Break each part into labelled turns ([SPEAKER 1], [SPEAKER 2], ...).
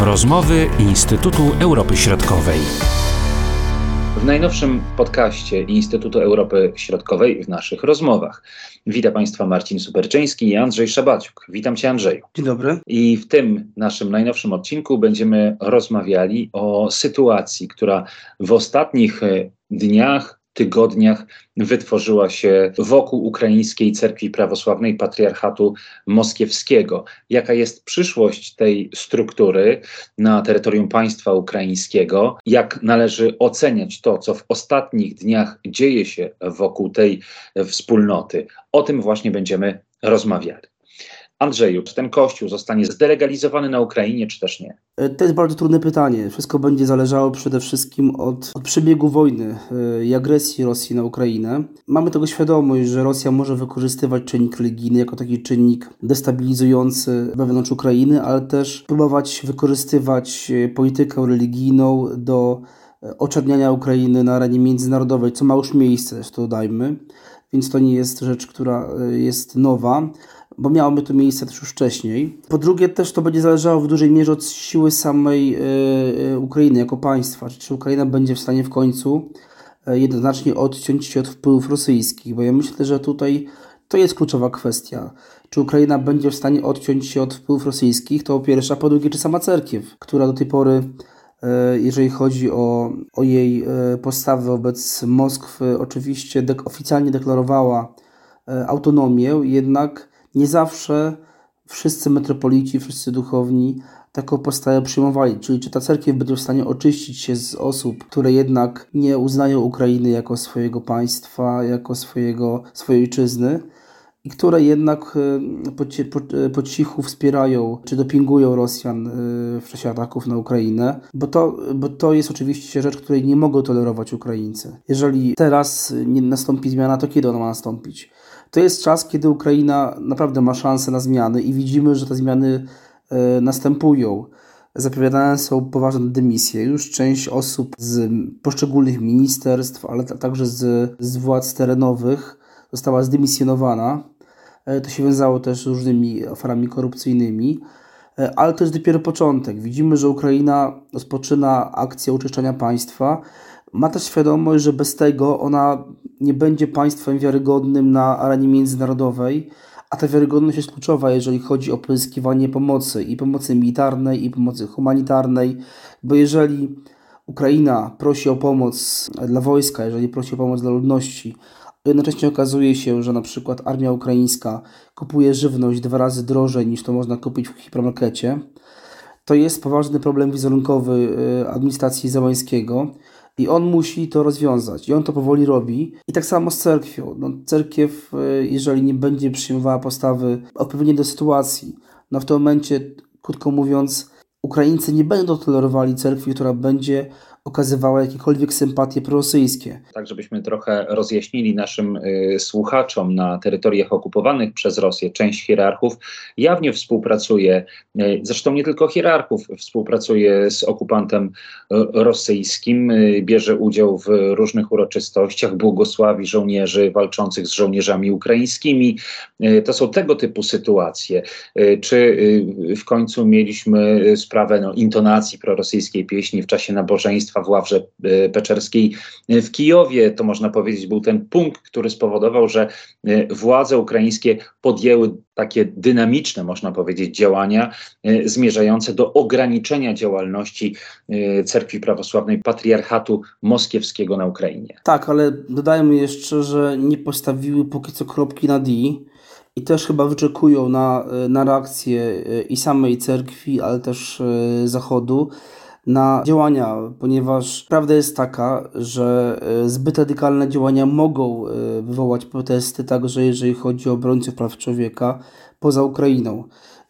[SPEAKER 1] Rozmowy Instytutu Europy Środkowej.
[SPEAKER 2] W najnowszym podcaście Instytutu Europy Środkowej w naszych rozmowach. Witam Państwa Marcin Superczyński i Andrzej Szabaciuk. Witam Cię Andrzeju.
[SPEAKER 3] Dzień dobry.
[SPEAKER 2] I w tym naszym najnowszym odcinku będziemy rozmawiali o sytuacji, która w ostatnich dniach tygodniach wytworzyła się wokół ukraińskiej cerkwi prawosławnej patriarchatu moskiewskiego. Jaka jest przyszłość tej struktury na terytorium państwa ukraińskiego? Jak należy oceniać to, co w ostatnich dniach dzieje się wokół tej wspólnoty? O tym właśnie będziemy rozmawiali. Andrzeju, czy ten kościół zostanie zdelegalizowany na Ukrainie, czy też nie?
[SPEAKER 3] E, to jest bardzo trudne pytanie. Wszystko będzie zależało przede wszystkim od, od przebiegu wojny e, i agresji Rosji na Ukrainę. Mamy tego świadomość, że Rosja może wykorzystywać czynnik religijny jako taki czynnik destabilizujący wewnątrz Ukrainy, ale też próbować wykorzystywać e, politykę religijną do oczerniania Ukrainy na arenie międzynarodowej, co ma już miejsce, zresztą dodajmy. Więc to nie jest rzecz, która jest nowa bo miałoby to miejsce też już wcześniej. Po drugie, też to będzie zależało w dużej mierze od siły samej y, Ukrainy jako państwa. Czy Ukraina będzie w stanie w końcu jednoznacznie odciąć się od wpływów rosyjskich, bo ja myślę, że tutaj to jest kluczowa kwestia. Czy Ukraina będzie w stanie odciąć się od wpływów rosyjskich, to po pierwsze, a po drugie, czy sama cerkiew, która do tej pory jeżeli chodzi o, o jej postawę wobec Moskwy, oczywiście dek oficjalnie deklarowała autonomię, jednak nie zawsze wszyscy metropolici, wszyscy duchowni taką postawę przyjmowali. Czyli czy ta cerkiew będzie w stanie oczyścić się z osób, które jednak nie uznają Ukrainy jako swojego państwa, jako swojego, swojej ojczyzny i które jednak e, e, po cichu wspierają czy dopingują Rosjan e, w czasie ataków na Ukrainę, bo to, bo to jest oczywiście rzecz, której nie mogą tolerować Ukraińcy. Jeżeli teraz nie nastąpi zmiana, to kiedy ona ma nastąpić? To jest czas, kiedy Ukraina naprawdę ma szansę na zmiany i widzimy, że te zmiany następują. Zapowiadane są poważne dymisje. Już część osób z poszczególnych ministerstw, ale także z, z władz terenowych została zdymisjonowana. E, to się wiązało też z różnymi aferami korupcyjnymi, e, ale to jest dopiero początek. Widzimy, że Ukraina rozpoczyna akcję uczyszczania państwa. Ma też świadomość, że bez tego ona nie będzie państwem wiarygodnym na arenie międzynarodowej, a ta wiarygodność jest kluczowa, jeżeli chodzi o pozyskiwanie pomocy i pomocy militarnej, i pomocy humanitarnej, bo jeżeli Ukraina prosi o pomoc dla wojska, jeżeli prosi o pomoc dla ludności, jednocześnie okazuje się, że na przykład armia ukraińska kupuje żywność dwa razy drożej niż to można kupić w hipermarkecie, to jest poważny problem wizerunkowy y, administracji Załańskiego, i on musi to rozwiązać. I on to powoli robi. I tak samo z cerkwią. No, cerkiew, e, jeżeli nie będzie przyjmowała postawy odpowiedniej do sytuacji, no w tym momencie, krótko mówiąc, Ukraińcy nie będą tolerowali cerkwi, która będzie okazywała jakiekolwiek sympatie prorosyjskie.
[SPEAKER 2] Tak, żebyśmy trochę rozjaśnili naszym y, słuchaczom na terytoriach okupowanych przez Rosję, część hierarchów jawnie współpracuje, y, zresztą nie tylko hierarchów, współpracuje z okupantem y, rosyjskim, y, bierze udział w różnych uroczystościach, błogosławi żołnierzy walczących z żołnierzami ukraińskimi. Y, to są tego typu sytuacje. Y, czy w końcu mieliśmy sprawę no, intonacji prorosyjskiej pieśni w czasie nabożeństwa, w Ławrze e, Peczerskiej w Kijowie. To można powiedzieć był ten punkt, który spowodował, że e, władze ukraińskie podjęły takie dynamiczne, można powiedzieć, działania zmierzające do ograniczenia działalności Cerkwi Prawosławnej Patriarchatu Moskiewskiego na Ukrainie.
[SPEAKER 3] Tak, ale dodajmy jeszcze, że nie postawiły póki co kropki na D i też chyba wyczekują na, na reakcję i samej cerkwi, ale też Zachodu na działania, ponieważ prawda jest taka, że e, zbyt radykalne działania mogą e, wywołać protesty, także jeżeli chodzi o obrońców praw człowieka poza Ukrainą.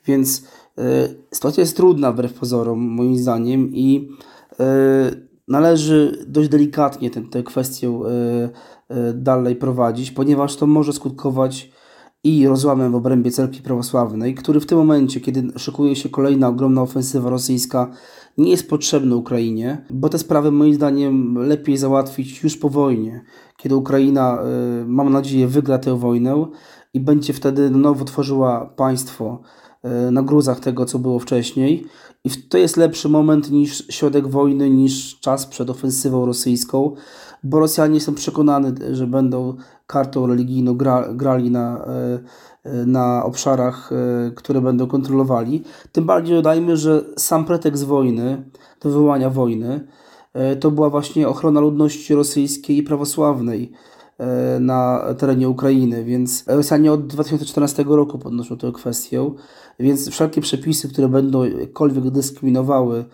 [SPEAKER 3] Więc e, sytuacja jest trudna wbrew pozorom, moim zdaniem, i należy dość delikatnie tę kwestię dalej prowadzić, ponieważ to może skutkować i rozłamem w obrębie cerkwi prawosławnej, który w tym momencie, kiedy szykuje się kolejna ogromna ofensywa rosyjska, nie jest potrzebny Ukrainie, bo te sprawy moim zdaniem lepiej załatwić już po wojnie, kiedy Ukraina, y, mam nadzieję, wygra tę wojnę i będzie wtedy na nowo tworzyła państwo na gruzach tego, co było wcześniej. I to jest lepszy moment niż środek wojny, niż czas przed ofensywą rosyjską, bo Rosjanie są przekonani, że będą kartą religijną gra, grali na, na obszarach, które będą kontrolowali. Tym bardziej dodajmy, że sam pretekst wojny, do wywołania wojny, to była właśnie ochrona ludności rosyjskiej i prawosławnej E, na terenie Ukrainy, więc Rosjanie od 2014 roku podnoszą tę kwestię, więc wszelkie przepisy, które będą jakkolwiek dyskryminowały e,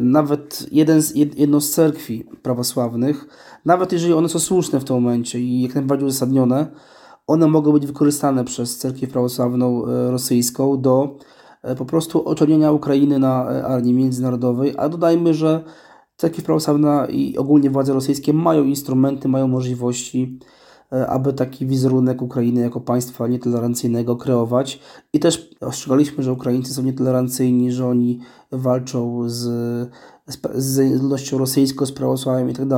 [SPEAKER 3] nawet jeden z, jedną z cerkwi prawosławnych, nawet jeżeli one są słuszne w tym momencie i jak najbardziej uzasadnione, one mogą być wykorzystane przez cerkiew prawosławną e, rosyjską do po prostu oczernienia Ukrainy na armii międzynarodowej, a dodajmy, że Cerkiew Prawosławna i ogólnie władze rosyjskie mają instrumenty, mają możliwości, e, aby taki wizerunek Ukrainy jako państwa nietolerancyjnego kreować. I też ostrzegaliśmy, że Ukraińcy są nietolerancyjni, że oni walczą z, z ludnością rosyjską, z prawosławiem i tak.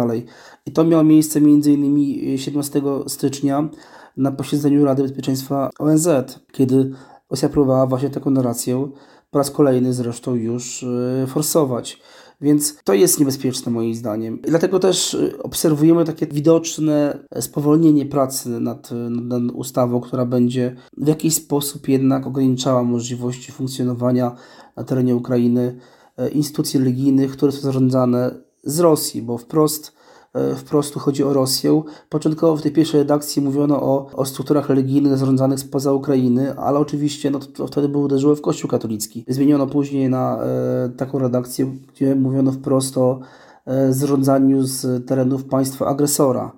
[SPEAKER 3] I to miało miejsce m.in. 17 stycznia na posiedzeniu Rady Bezpieczeństwa ONZ, kiedy Rosja próbowała właśnie taką narrację po raz kolejny zresztą już e, forsować. Więc to jest niebezpieczne moim zdaniem. I dlatego też y, obserwujemy takie widoczne spowolnienie pracy nad, nad ustawą, która będzie w jakiś sposób jednak ograniczała możliwości funkcjonowania na terenie Ukrainy e, instytucji religijnych, które są zarządzane z Rosji, bo wprost E, wprost chodzi o Rosję. Początkowo w tej pierwszej redakcji mówiono o, o strukturach religijnych zarządzanych spoza Ukrainy, ale oczywiście no, to wtedy by uderzyło w Kościół katolicki. Zmieniono później na e, taką redakcję, gdzie mówiono wprost o e, zarządzaniu z terenów państwa agresora.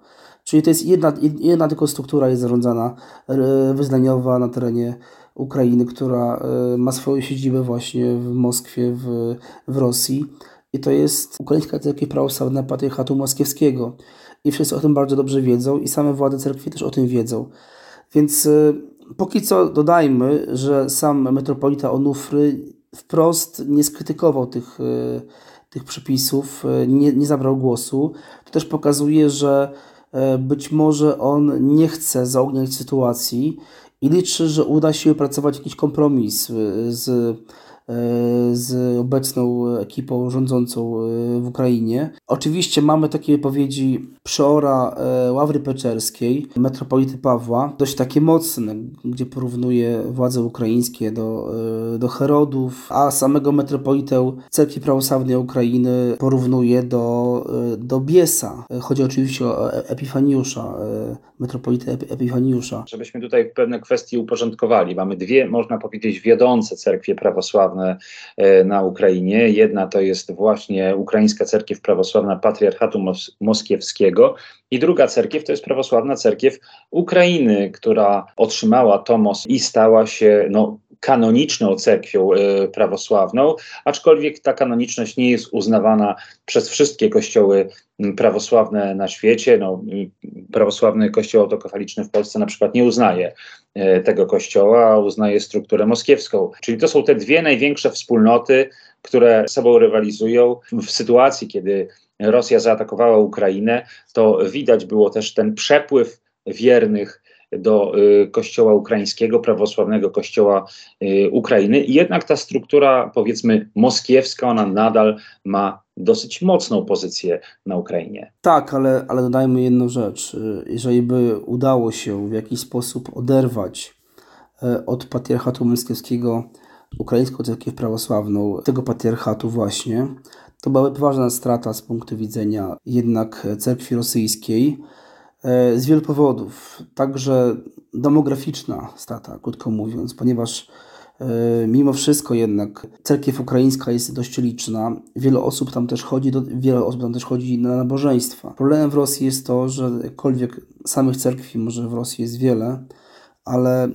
[SPEAKER 3] Czyli to jest jedna, jedna tylko struktura jest zarządzana e, wyznaniowa na terenie Ukrainy, która e, ma swoją siedzibę właśnie w Moskwie, w, w Rosji. I to jest ukraińska cerkiew prawosławna patriarchatu moskiewskiego. I wszyscy o tym bardzo dobrze wiedzą i same władze cerkwi też o tym wiedzą. Więc y, póki co dodajmy, że sam metropolita Onufry wprost nie skrytykował tych, y, tych przepisów, y, nie, nie zabrał głosu. To też pokazuje, że być może on nie chce zaogniać sytuacji i liczy, że uda się wypracować jakiś kompromis z z obecną ekipą rządzącą e, w Ukrainie. Oczywiście mamy takie wypowiedzi przeora e, Ławry Peczerskiej, metropolity Pawła, dość takie mocne, gdzie porównuje władze ukraińskie do, do Herodów, a samego metropolitę Cerkwi Prawosławnej Ukrainy porównuje do, do Biesa. Chodzi oczywiście o Epifaniusza, metropolitę Epifaniusza.
[SPEAKER 2] Żebyśmy tutaj pewne kwestie uporządkowali. Mamy dwie, można powiedzieć, wiodące cerkwie prawosławne prawosławne e, na Ukrainie. Jedna to jest właśnie Ukraińska Cerkiew Prawosławna Patriarchatu Mos Moskiewskiego i druga cerkiew to jest Prawosławna Cerkiew Ukrainy, która otrzymała tomos i stała się no, kanoniczną cerkwią e, prawosławną, aczkolwiek ta kanoniczność nie jest uznawana przez wszystkie kościoły prawosławne na świecie. No, prawosławny kościół autokefaliczny w Polsce na przykład nie uznaje e, tego kościoła, uznaje strukturę moskiewską. Czyli to są te dwie największe wspólnoty, które sobą rywalizują w sytuacji, kiedy Rosja zaatakowała Ukrainę, to widać było też ten przepływ wiernych do y, kościoła ukraińskiego, prawosławnego kościoła y, Ukrainy. Jednak ta struktura, powiedzmy, moskiewska, ona nadal ma dosyć mocną pozycję na Ukrainie.
[SPEAKER 3] Tak, ale, ale dodajmy jedną rzecz. Jeżeli by udało się w jakiś sposób oderwać od patriarchatu moskiewskiego ukraińską cerkiew prawosławną, tego patriarchatu właśnie, to byłaby poważna strata z punktu widzenia jednak cerkwi rosyjskiej, z wielu powodów. Także demograficzna strata, krótko mówiąc, ponieważ e, mimo wszystko jednak cerkiew ukraińska jest dość liczna. Wiele osób tam też chodzi, do, wiele osób tam też chodzi na nabożeństwa. Problemem w Rosji jest to, że jakkolwiek samych cerkwi może w Rosji jest wiele, ale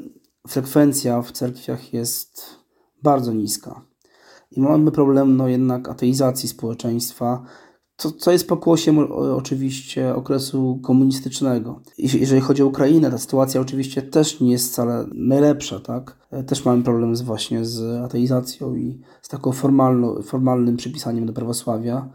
[SPEAKER 3] frekwencja w cerkwiach jest bardzo niska. I mamy problem no jednak ateizacji społeczeństwa, co, co jest pokłosiem oczywiście okresu komunistycznego. Jeżeli chodzi o Ukrainę, ta sytuacja oczywiście też nie jest wcale najlepsza, tak? Też mamy problem z, właśnie z ateizacją i z taką formalną, formalnym przypisaniem do prawosławia,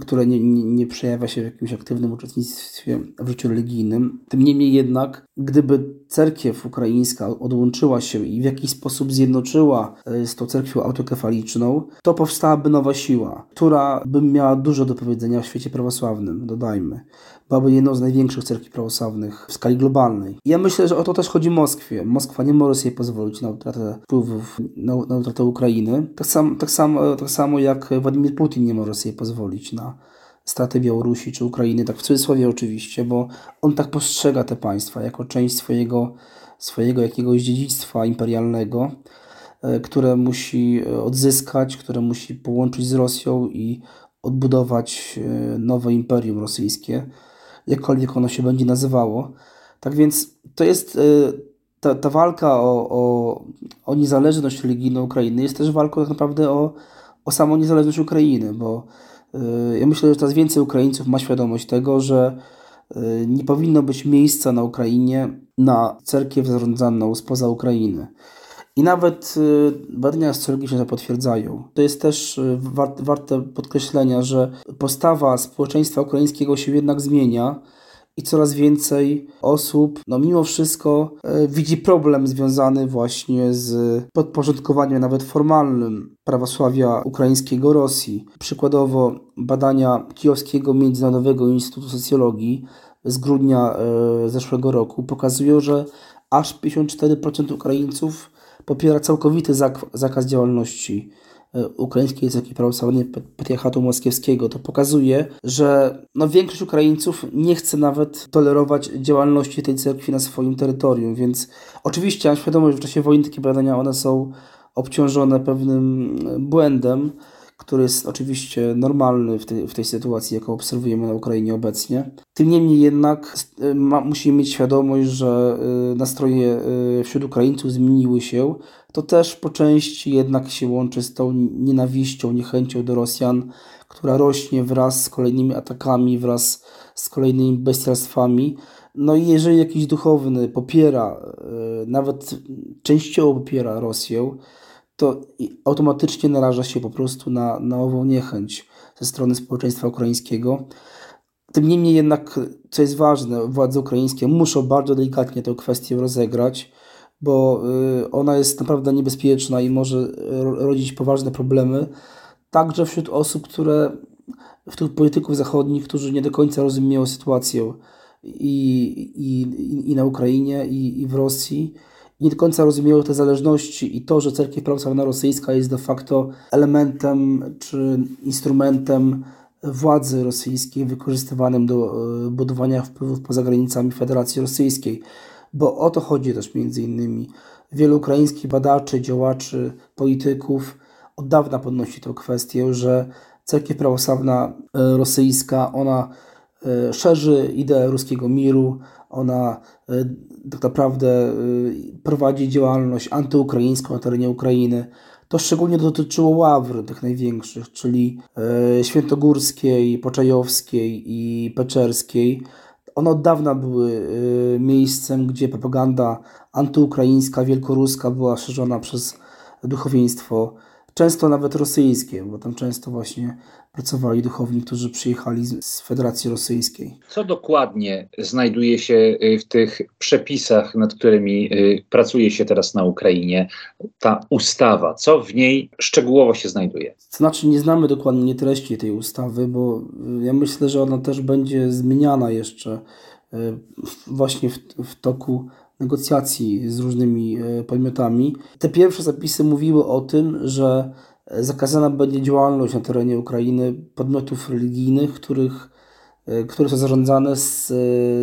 [SPEAKER 3] które nie, nie, nie przejawia się w jakimś aktywnym uczestnictwie w życiu religijnym. Tym niemniej jednak, gdyby cerkiew ukraińska odłączyła się i w jakiś sposób zjednoczyła e, z tą cerkwią autokefaliczną, to powstałaby nowa siła, która by miała dużo do powiedzenia w świecie prawosławnym, dodajmy. Byłaby jedną z największych cerkwi prawosławnych w skali globalnej. Ja myślę, że o to też chodzi Moskwie. Moskwa nie może sobie pozwolić na utratę wpływów, na, na utratę Ukrainy. Tak, sam, tak, samo, tak samo jak Władimir Putin nie może sobie pozwolić na straty Białorusi czy Ukrainy, tak w cudzysłowie oczywiście, bo on tak postrzega te państwa jako część swojego, swojego jakiegoś dziedzictwa imperialnego, e, które musi odzyskać, które musi połączyć z Rosją i odbudować e, nowe imperium rosyjskie, jakkolwiek ono się będzie nazywało. Tak więc to jest e, ta, ta walka o, o, o niezależność religijną Ukrainy, jest też walką tak naprawdę o, o samą niezależność Ukrainy, bo ja myślę, że coraz więcej Ukraińców ma świadomość tego, że y, nie powinno być miejsca na Ukrainie na cerkiew zarządzaną spoza Ukrainy. I nawet y, badania astrologiczne to potwierdzają. To jest też warte podkreślenia, że postawa społeczeństwa ukraińskiego się jednak zmienia i coraz więcej osób, no mimo wszystko, e, widzi problem związany właśnie z podporządkowaniem nawet formalnym prawosławia ukraińskiego Rosji. Przykładowo badania Kijowskiego Międzynarodowego Instytutu Socjologii z grudnia e, zeszłego roku pokazują, że aż 54% Ukraińców popiera całkowity zakaz działalności ukraińskiej Cerkwi Prawosławnej Patriarchatu Moskiewskiego. To pokazuje, że no, większość Ukraińców nie chce nawet tolerować działalności tej cerkwi na swoim terytorium, więc oczywiście mam świadomość, że w czasie wojny takie badania one są obciążone pewnym błędem, który jest oczywiście normalny w tej, w tej sytuacji, jaką obserwujemy na Ukrainie obecnie. Tym niemniej jednak y, ma, musimy mieć świadomość, że y, nastroje y, wśród Ukraińców zmieniły się. To też po części jednak się łączy z tą nienawiścią, niechęcią do Rosjan, która rośnie wraz z kolejnymi atakami, wraz z kolejnymi bestialstwami. No i jeżeli jakiś duchowny popiera, nawet częściowo popiera Rosję, to automatycznie naraża się po prostu na, na ową niechęć ze strony społeczeństwa ukraińskiego. Tym niemniej jednak, co jest ważne, władze ukraińskie muszą bardzo delikatnie tę kwestię rozegrać, bo y, ona jest naprawdę niebezpieczna i może rodzić poważne problemy, także wśród osób, które, wśród polityków zachodnich, którzy nie do końca rozumieją sytuację i, i, i na Ukrainie, i, i w Rosji nie do końca rozumieją te zależności i to, że cerkiew prawosławna rosyjska jest de facto elementem czy instrumentem władzy rosyjskiej wykorzystywanym do e, budowania wpływów poza granicami Federacji Rosyjskiej. Bo o to chodzi też między innymi. Wielu ukraińskich badaczy, działaczy, polityków od dawna podnosi tę kwestię, że cerkiew prawosławna e, rosyjska, ona szerzy ideę ruskiego miru, ona tak naprawdę y, prowadzi działalność antyukraińską na terenie Ukrainy. To szczególnie dotyczyło ławr tych największych, czyli świętogórskiej, poczajowskiej i peczerskiej. One od dawna były miejscem, gdzie propaganda antyukraińska, wielkoruska była szerzona przez duchowieństwo, często nawet rosyjskie, bo tam często właśnie pracowali duchowni, którzy przyjechali z Federacji Rosyjskiej.
[SPEAKER 2] Co dokładnie znajduje się y, w tych przepisach, nad którymi y, pracuje się teraz na Ukrainie, ta ustawa? Co w niej szczegółowo się znajduje?
[SPEAKER 3] Znaczy, nie znamy dokładnie treści tej ustawy, bo y, ja myślę, że ona też będzie zmieniana jeszcze właśnie w, w toku negocjacji z różnymi podmiotami. Te pierwsze zapisy mówiły o tym, że zakazana będzie działalność na terenie Ukrainy podmiotów religijnych, których, e, które są zarządzane z,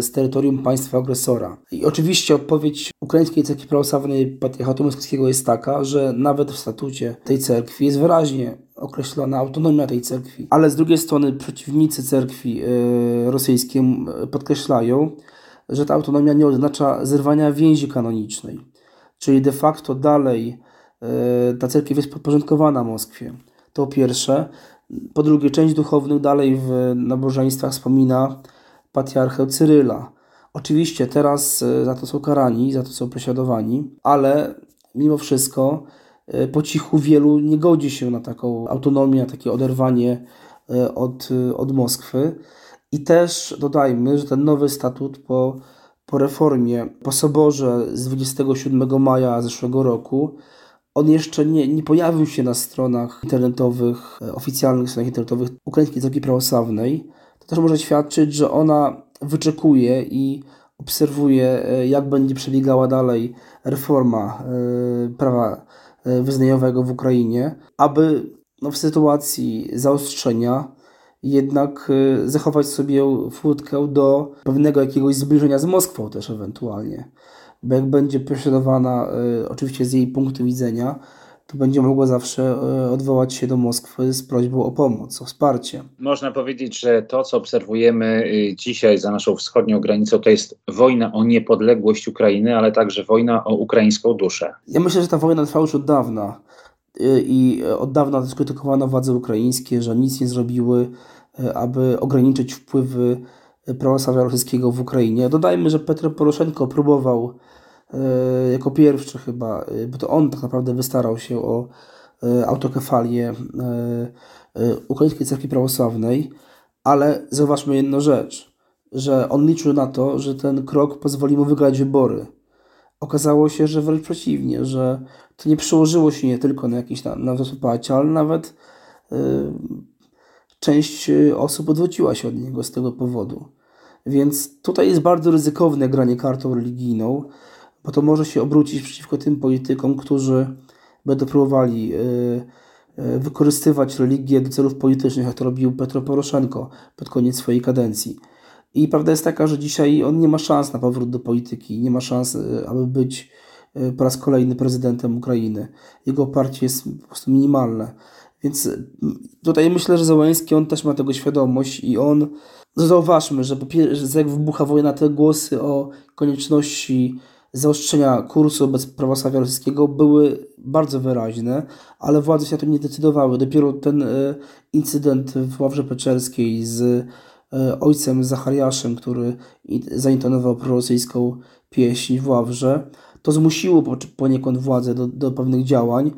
[SPEAKER 3] z terytorium państwa agresora. I oczywiście odpowiedź Ukraińskiej Cerkwi Prawosławnej Patriarchatu Moskiewskiego jest taka, że nawet w statucie tej cerkwi jest wyraźnie określona autonomia tej cerkwi. Ale z drugiej strony przeciwnicy cerkwi e, rosyjskiej podkreślają, że ta autonomia nie oznacza zerwania więzi kanonicznej. Czyli de facto dalej E, ta cerkiew jest podporządkowana Moskwie. To pierwsze. Po drugie, część duchownych dalej w nabożeństwach wspomina patriarchę Cyryla. Oczywiście teraz e, za to są karani, za to są prześladowani, ale mimo wszystko e, po cichu wielu nie godzi się na taką autonomię, na takie oderwanie od, od Moskwy. I też dodajmy, że ten nowy statut po, po reformie, po soborze z 27 maja zeszłego roku, on jeszcze nie, nie pojawił się na stronach internetowych, oficjalnych stronach internetowych Ukraińskiej Cerkwi Prawosławnej. To też może świadczyć, że ona wyczekuje i obserwuje, jak będzie przebiegała dalej reforma prawa wyznaniowego w Ukrainie, aby no, w sytuacji zaostrzenia jednak y, zachować sobie furtkę do pewnego jakiegoś zbliżenia z Moskwą też ewentualnie. Bo jak będzie prześladowana y, oczywiście z jej punktu widzenia, to będzie mogła zawsze y, odwołać się do Moskwy z prośbą o pomoc, o wsparcie.
[SPEAKER 2] Można powiedzieć, że to, co obserwujemy dzisiaj za naszą wschodnią granicą, to jest wojna o niepodległość Ukrainy, ale także wojna o ukraińską duszę.
[SPEAKER 3] Ja myślę, że ta wojna trwa już od dawna i od dawna skrytykowano władze ukraińskie, że nic nie zrobiły, e, aby ograniczyć wpływy prawosławia rosyjskiego w Ukrainie. Dodajmy, że Petro Poroszenko próbował jako pierwszy chyba, bo to on tak naprawdę wystarał się o autokefalię Ukraińskiej Cerkwi Prawosławnej, ale zauważmy jedną rzecz, że on liczył na to, że ten krok pozwoli mu wygrać wybory okazało się, że wręcz przeciwnie, że to nie przełożyło się nie tylko na jakiś na, na poparcie, ale nawet y, część osób odwróciła się od niego z tego powodu. Więc tutaj jest bardzo ryzykowne granie kartą religijną, bo to może się obrócić przeciwko tym politykom, którzy będą próbowali y, y, wykorzystywać religię do celów politycznych, jak to robił Petro Poroszenko pod koniec swojej kadencji. I prawda jest taka, że dzisiaj on nie ma szans na powrót do polityki, nie ma szans, e, aby być e, po raz kolejny prezydentem Ukrainy. Jego oparcie jest po prostu minimalne. Więc tutaj myślę, że Załański on też ma tego świadomość i on, no zauważmy, że, że jak wybucha wojna, te głosy o konieczności zaostrzenia kursu wobec prawosławia rosyjskiego były bardzo wyraźne, ale władze się na to nie decydowały. Dopiero ten incydent w Ławrze Peczerskiej z ojcem Zachariaszem, który zaintonował prorosyjską pieśń w Ławrze. To zmusiło poniekąd władzę do, do pewnych działań,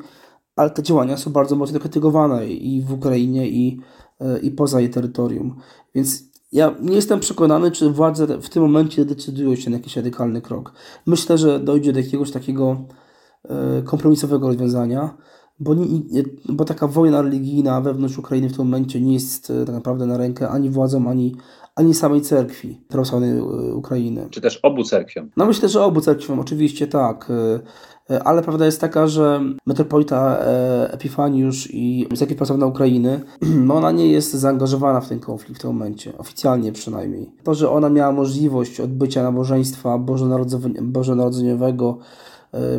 [SPEAKER 3] ale te działania są bardzo mocno krytykowane i w Ukrainie, i, e, i poza jej terytorium. Więc ja nie jestem przekonany, czy władze w tym momencie decydują się na jakiś radykalny krok. Myślę, że dojdzie do jakiegoś takiego e, kompromisowego rozwiązania bo, bo taka wojna religijna wewnątrz Ukrainy w tym momencie nie jest e, tak naprawdę na rękę ani władzom, ani, ani samej cerkwi prawosławnej e, Ukrainy.
[SPEAKER 2] Czy też obu cerkwiom?
[SPEAKER 3] No myślę, że obu cerkwiom, oczywiście tak. E, ale prawda jest taka, że metropolita Epifaniusz i cerkiew prawosławna Ukrainy, no ona nie jest zaangażowana w ten konflikt w tym momencie, oficjalnie przynajmniej. To, że ona miała możliwość odbycia nabożeństwa bożonarodzeniowego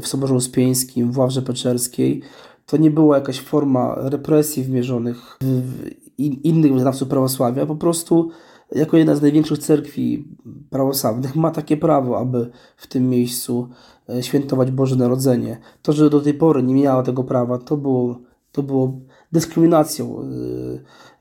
[SPEAKER 3] w Soborze Uspieńskim, w Ławrze Peczerskiej, to nie była jakaś forma represji wymierzonych w innych wyznawców prawosławia, po prostu jako jedna z największych cerkwi prawosławnych ma takie prawo, aby w tym miejscu e, świętować Boże Narodzenie. To, że do tej pory nie miała tego prawa, to było, to było dyskryminacją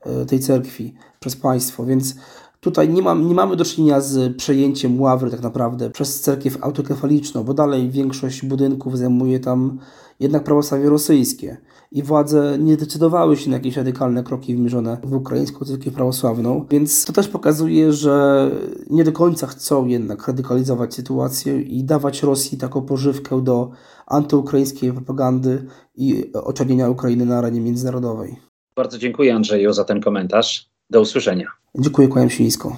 [SPEAKER 3] e, e, tej cerkwi przez państwo, więc Tutaj nie, mam, nie mamy do czynienia z przejęciem ławry tak naprawdę przez cerkiew autokefaliczną, bo dalej większość budynków zajmuje tam jednak prawosławie rosyjskie i władze nie decydowały się na jakieś radykalne kroki wymierzone w ukraińską cerkiew prawosławną, więc to też pokazuje, że nie do końca chcą jednak radykalizować sytuację i dawać Rosji taką pożywkę do antyukraińskiej propagandy i oczernienia Ukrainy na arenie międzynarodowej.
[SPEAKER 2] Bardzo dziękuję Andrzeju za ten komentarz. Do usłyszenia.
[SPEAKER 3] Dziękuję, kłaniam się nisko.